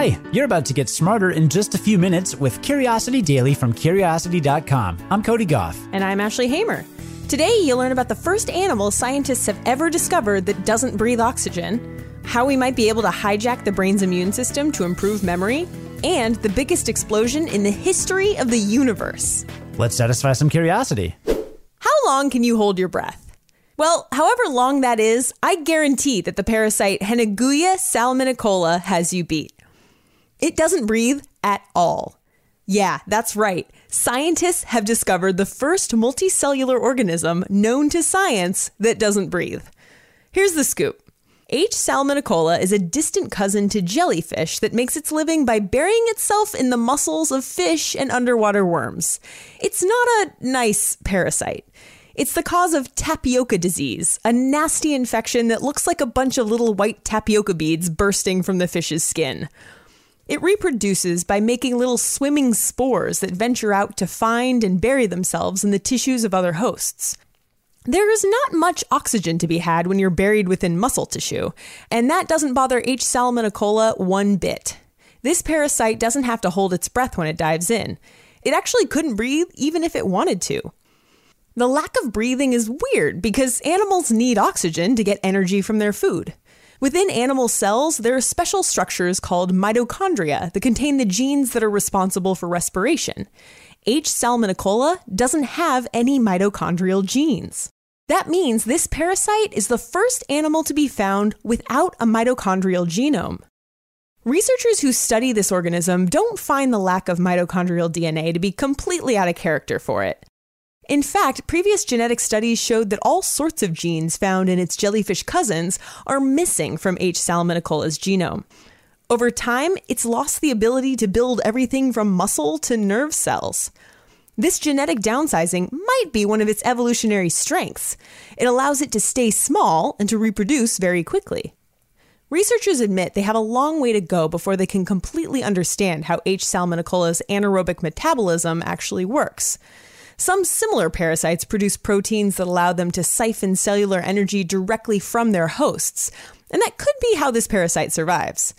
Hi, you're about to get smarter in just a few minutes with Curiosity Daily from Curiosity.com. I'm Cody Gough. And I'm Ashley Hamer. Today, you'll learn about the first animal scientists have ever discovered that doesn't breathe oxygen, how we might be able to hijack the brain's immune system to improve memory, and the biggest explosion in the history of the universe. Let's satisfy some curiosity. How long can you hold your breath? Well, however long that is, I guarantee that the parasite Henneguya salminicola has you beat. It doesn't breathe at all. Yeah, that's right. Scientists have discovered the first multicellular organism known to science that doesn't breathe. Here's the scoop. H. salminicola is a distant cousin to jellyfish that makes its living by burying itself in the muscles of fish and underwater worms. It's not a nice parasite. It's the cause of tapioca disease, a nasty infection that looks like a bunch of little white tapioca beads bursting from the fish's skin. It reproduces by making little swimming spores that venture out to find and bury themselves in the tissues of other hosts. There is not much oxygen to be had when you're buried within muscle tissue, and that doesn't bother H. salminicola one bit. This parasite doesn't have to hold its breath when it dives in. It actually couldn't breathe even if it wanted to. The lack of breathing is weird because animals need oxygen to get energy from their food. Within animal cells, there are special structures called mitochondria that contain the genes that are responsible for respiration. H. salminicola doesn't have any mitochondrial genes. That means this parasite is the first animal to be found without a mitochondrial genome. Researchers who study this organism don't find the lack of mitochondrial DNA to be completely out of character for it. In fact, previous genetic studies showed that all sorts of genes found in its jellyfish cousins are missing from H. salminicola's genome. Over time, it's lost the ability to build everything from muscle to nerve cells. This genetic downsizing might be one of its evolutionary strengths. It allows it to stay small and to reproduce very quickly. Researchers admit they have a long way to go before they can completely understand how H. salminicola's anaerobic metabolism actually works. Some similar parasites produce proteins that allow them to siphon cellular energy directly from their hosts, and that could be how this parasite survives.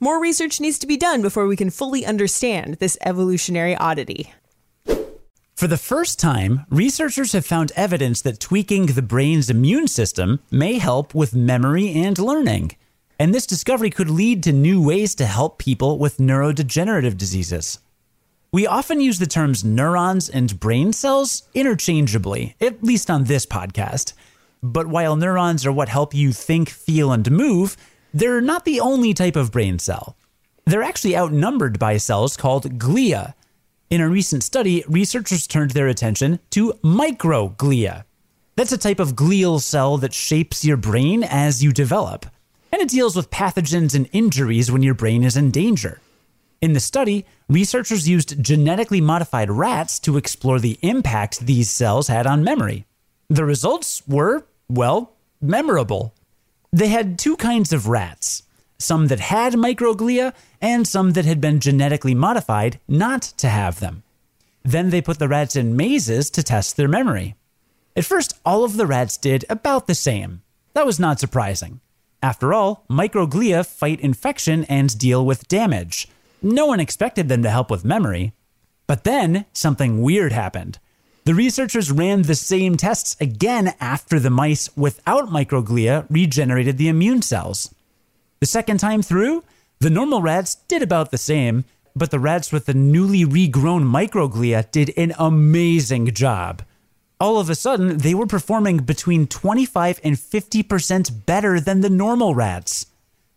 More research needs to be done before we can fully understand this evolutionary oddity. For the first time, researchers have found evidence that tweaking the brain's immune system may help with memory and learning. And this discovery could lead to new ways to help people with neurodegenerative diseases. We often use the terms neurons and brain cells interchangeably, at least on this podcast. But while neurons are what help you think, feel, and move, they're not the only type of brain cell. They're actually outnumbered by cells called glia. In a recent study, researchers turned their attention to microglia. That's a type of glial cell that shapes your brain as you develop, and it deals with pathogens and injuries when your brain is in danger. In the study, researchers used genetically modified rats to explore the impact these cells had on memory. The results were, well, memorable. They had two kinds of rats some that had microglia and some that had been genetically modified not to have them. Then they put the rats in mazes to test their memory. At first, all of the rats did about the same. That was not surprising. After all, microglia fight infection and deal with damage. No one expected them to help with memory. But then something weird happened. The researchers ran the same tests again after the mice without microglia regenerated the immune cells. The second time through, the normal rats did about the same, but the rats with the newly regrown microglia did an amazing job. All of a sudden, they were performing between 25 and 50% better than the normal rats.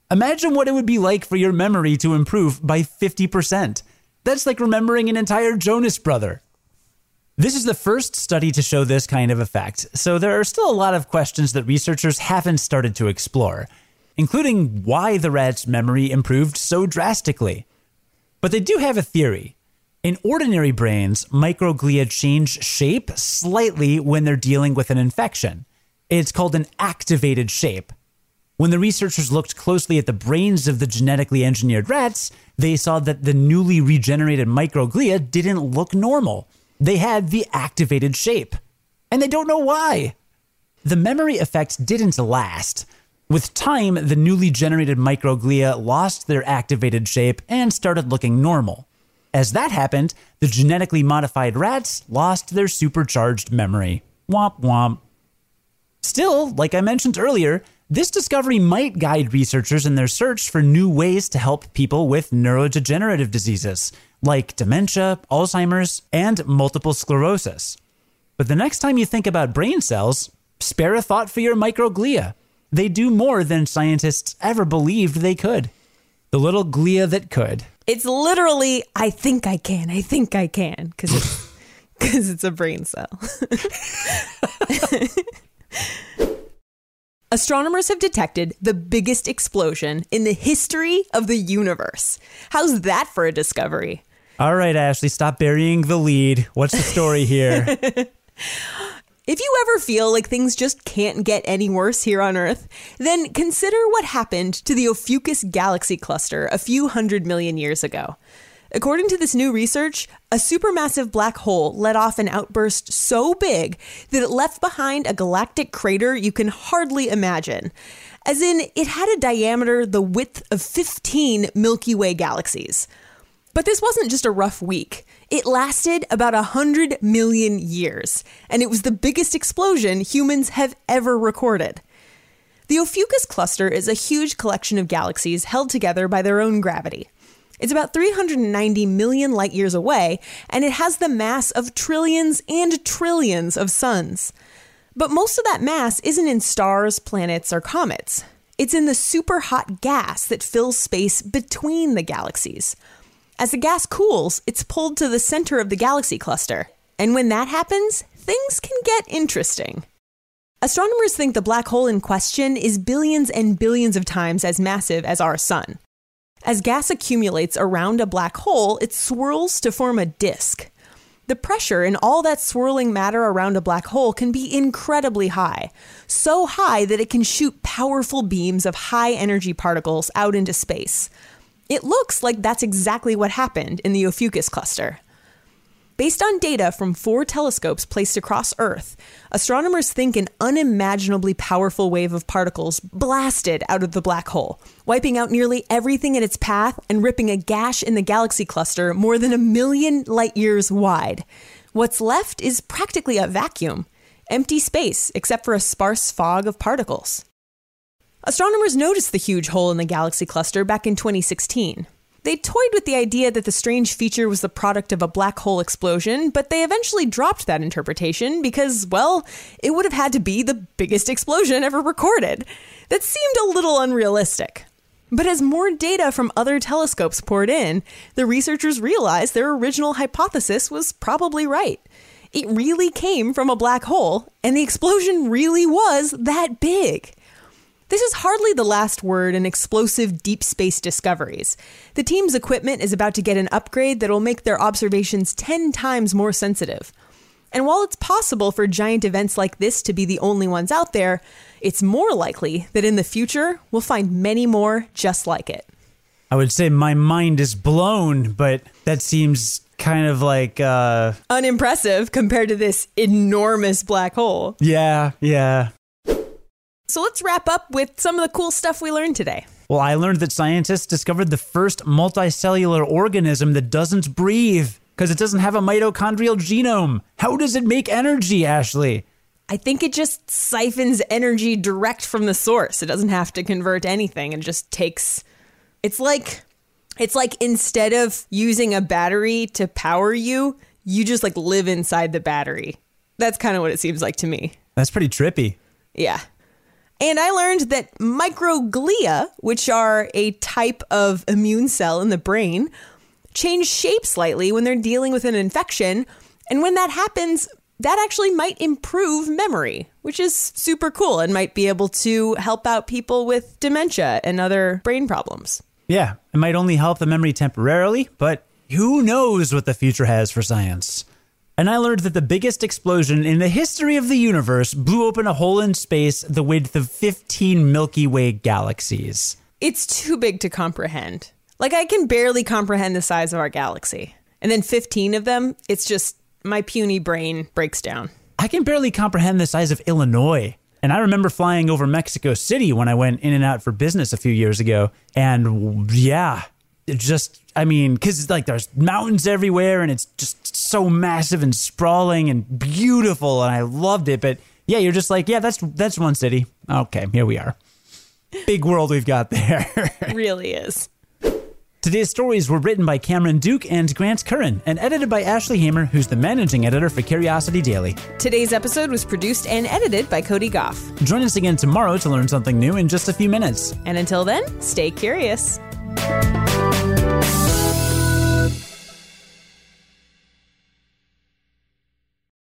Imagine what it would be like for your memory to improve by 50%. That's like remembering an entire Jonas brother. This is the first study to show this kind of effect, so there are still a lot of questions that researchers haven't started to explore, including why the rat's memory improved so drastically. But they do have a theory. In ordinary brains, microglia change shape slightly when they're dealing with an infection. It's called an activated shape. When the researchers looked closely at the brains of the genetically engineered rats, they saw that the newly regenerated microglia didn't look normal. They had the activated shape. And they don't know why. The memory effect didn't last. With time, the newly generated microglia lost their activated shape and started looking normal. As that happened, the genetically modified rats lost their supercharged memory. Womp womp. Still, like I mentioned earlier, this discovery might guide researchers in their search for new ways to help people with neurodegenerative diseases like dementia, Alzheimer's, and multiple sclerosis. But the next time you think about brain cells, spare a thought for your microglia. They do more than scientists ever believed they could. The little glia that could. It's literally, I think I can, I think I can, because it's, it's a brain cell. Astronomers have detected the biggest explosion in the history of the universe. How's that for a discovery? All right, Ashley, stop burying the lead. What's the story here? If you ever feel like things just can't get any worse here on Earth, then consider what happened to the Ophiuchus galaxy cluster a few hundred million years ago. According to this new research, a supermassive black hole let off an outburst so big that it left behind a galactic crater you can hardly imagine. As in, it had a diameter the width of 15 Milky Way galaxies. But this wasn't just a rough week. It lasted about 100 million years, and it was the biggest explosion humans have ever recorded. The Ophiuchus cluster is a huge collection of galaxies held together by their own gravity. It's about 390 million light years away, and it has the mass of trillions and trillions of suns. But most of that mass isn't in stars, planets, or comets. It's in the super hot gas that fills space between the galaxies. As the gas cools, it's pulled to the center of the galaxy cluster. And when that happens, things can get interesting. Astronomers think the black hole in question is billions and billions of times as massive as our sun. As gas accumulates around a black hole, it swirls to form a disk. The pressure in all that swirling matter around a black hole can be incredibly high, so high that it can shoot powerful beams of high energy particles out into space. It looks like that's exactly what happened in the Ophiuchus cluster. Based on data from four telescopes placed across Earth, astronomers think an unimaginably powerful wave of particles blasted out of the black hole, wiping out nearly everything in its path and ripping a gash in the galaxy cluster more than a million light years wide. What's left is practically a vacuum, empty space except for a sparse fog of particles. Astronomers noticed the huge hole in the galaxy cluster back in 2016. They toyed with the idea that the strange feature was the product of a black hole explosion, but they eventually dropped that interpretation because, well, it would have had to be the biggest explosion ever recorded. That seemed a little unrealistic. But as more data from other telescopes poured in, the researchers realized their original hypothesis was probably right. It really came from a black hole, and the explosion really was that big. This is hardly the last word in explosive deep space discoveries. The team's equipment is about to get an upgrade that will make their observations 10 times more sensitive. And while it's possible for giant events like this to be the only ones out there, it's more likely that in the future we'll find many more just like it. I would say my mind is blown, but that seems kind of like uh unimpressive compared to this enormous black hole. Yeah, yeah. So let's wrap up with some of the cool stuff we learned today. Well, I learned that scientists discovered the first multicellular organism that doesn't breathe because it doesn't have a mitochondrial genome. How does it make energy, Ashley? I think it just siphons energy direct from the source. It doesn't have to convert anything. It just takes It's like it's like instead of using a battery to power you, you just like live inside the battery. That's kind of what it seems like to me. That's pretty trippy. Yeah. And I learned that microglia, which are a type of immune cell in the brain, change shape slightly when they're dealing with an infection. And when that happens, that actually might improve memory, which is super cool and might be able to help out people with dementia and other brain problems. Yeah, it might only help the memory temporarily, but who knows what the future has for science and I learned that the biggest explosion in the history of the universe blew open a hole in space the width of 15 Milky Way galaxies. It's too big to comprehend. Like, I can barely comprehend the size of our galaxy. And then 15 of them, it's just my puny brain breaks down. I can barely comprehend the size of Illinois. And I remember flying over Mexico City when I went in and out for business a few years ago. And yeah, just, I mean, because it's like there's mountains everywhere and it's just so massive and sprawling and beautiful. And I loved it. But yeah, you're just like, yeah, that's that's one city. Okay, here we are. Big world we've got there. really is. Today's stories were written by Cameron Duke and Grant Currin and edited by Ashley Hamer, who's the managing editor for Curiosity Daily. Today's episode was produced and edited by Cody Gough. Join us again tomorrow to learn something new in just a few minutes. And until then, stay curious.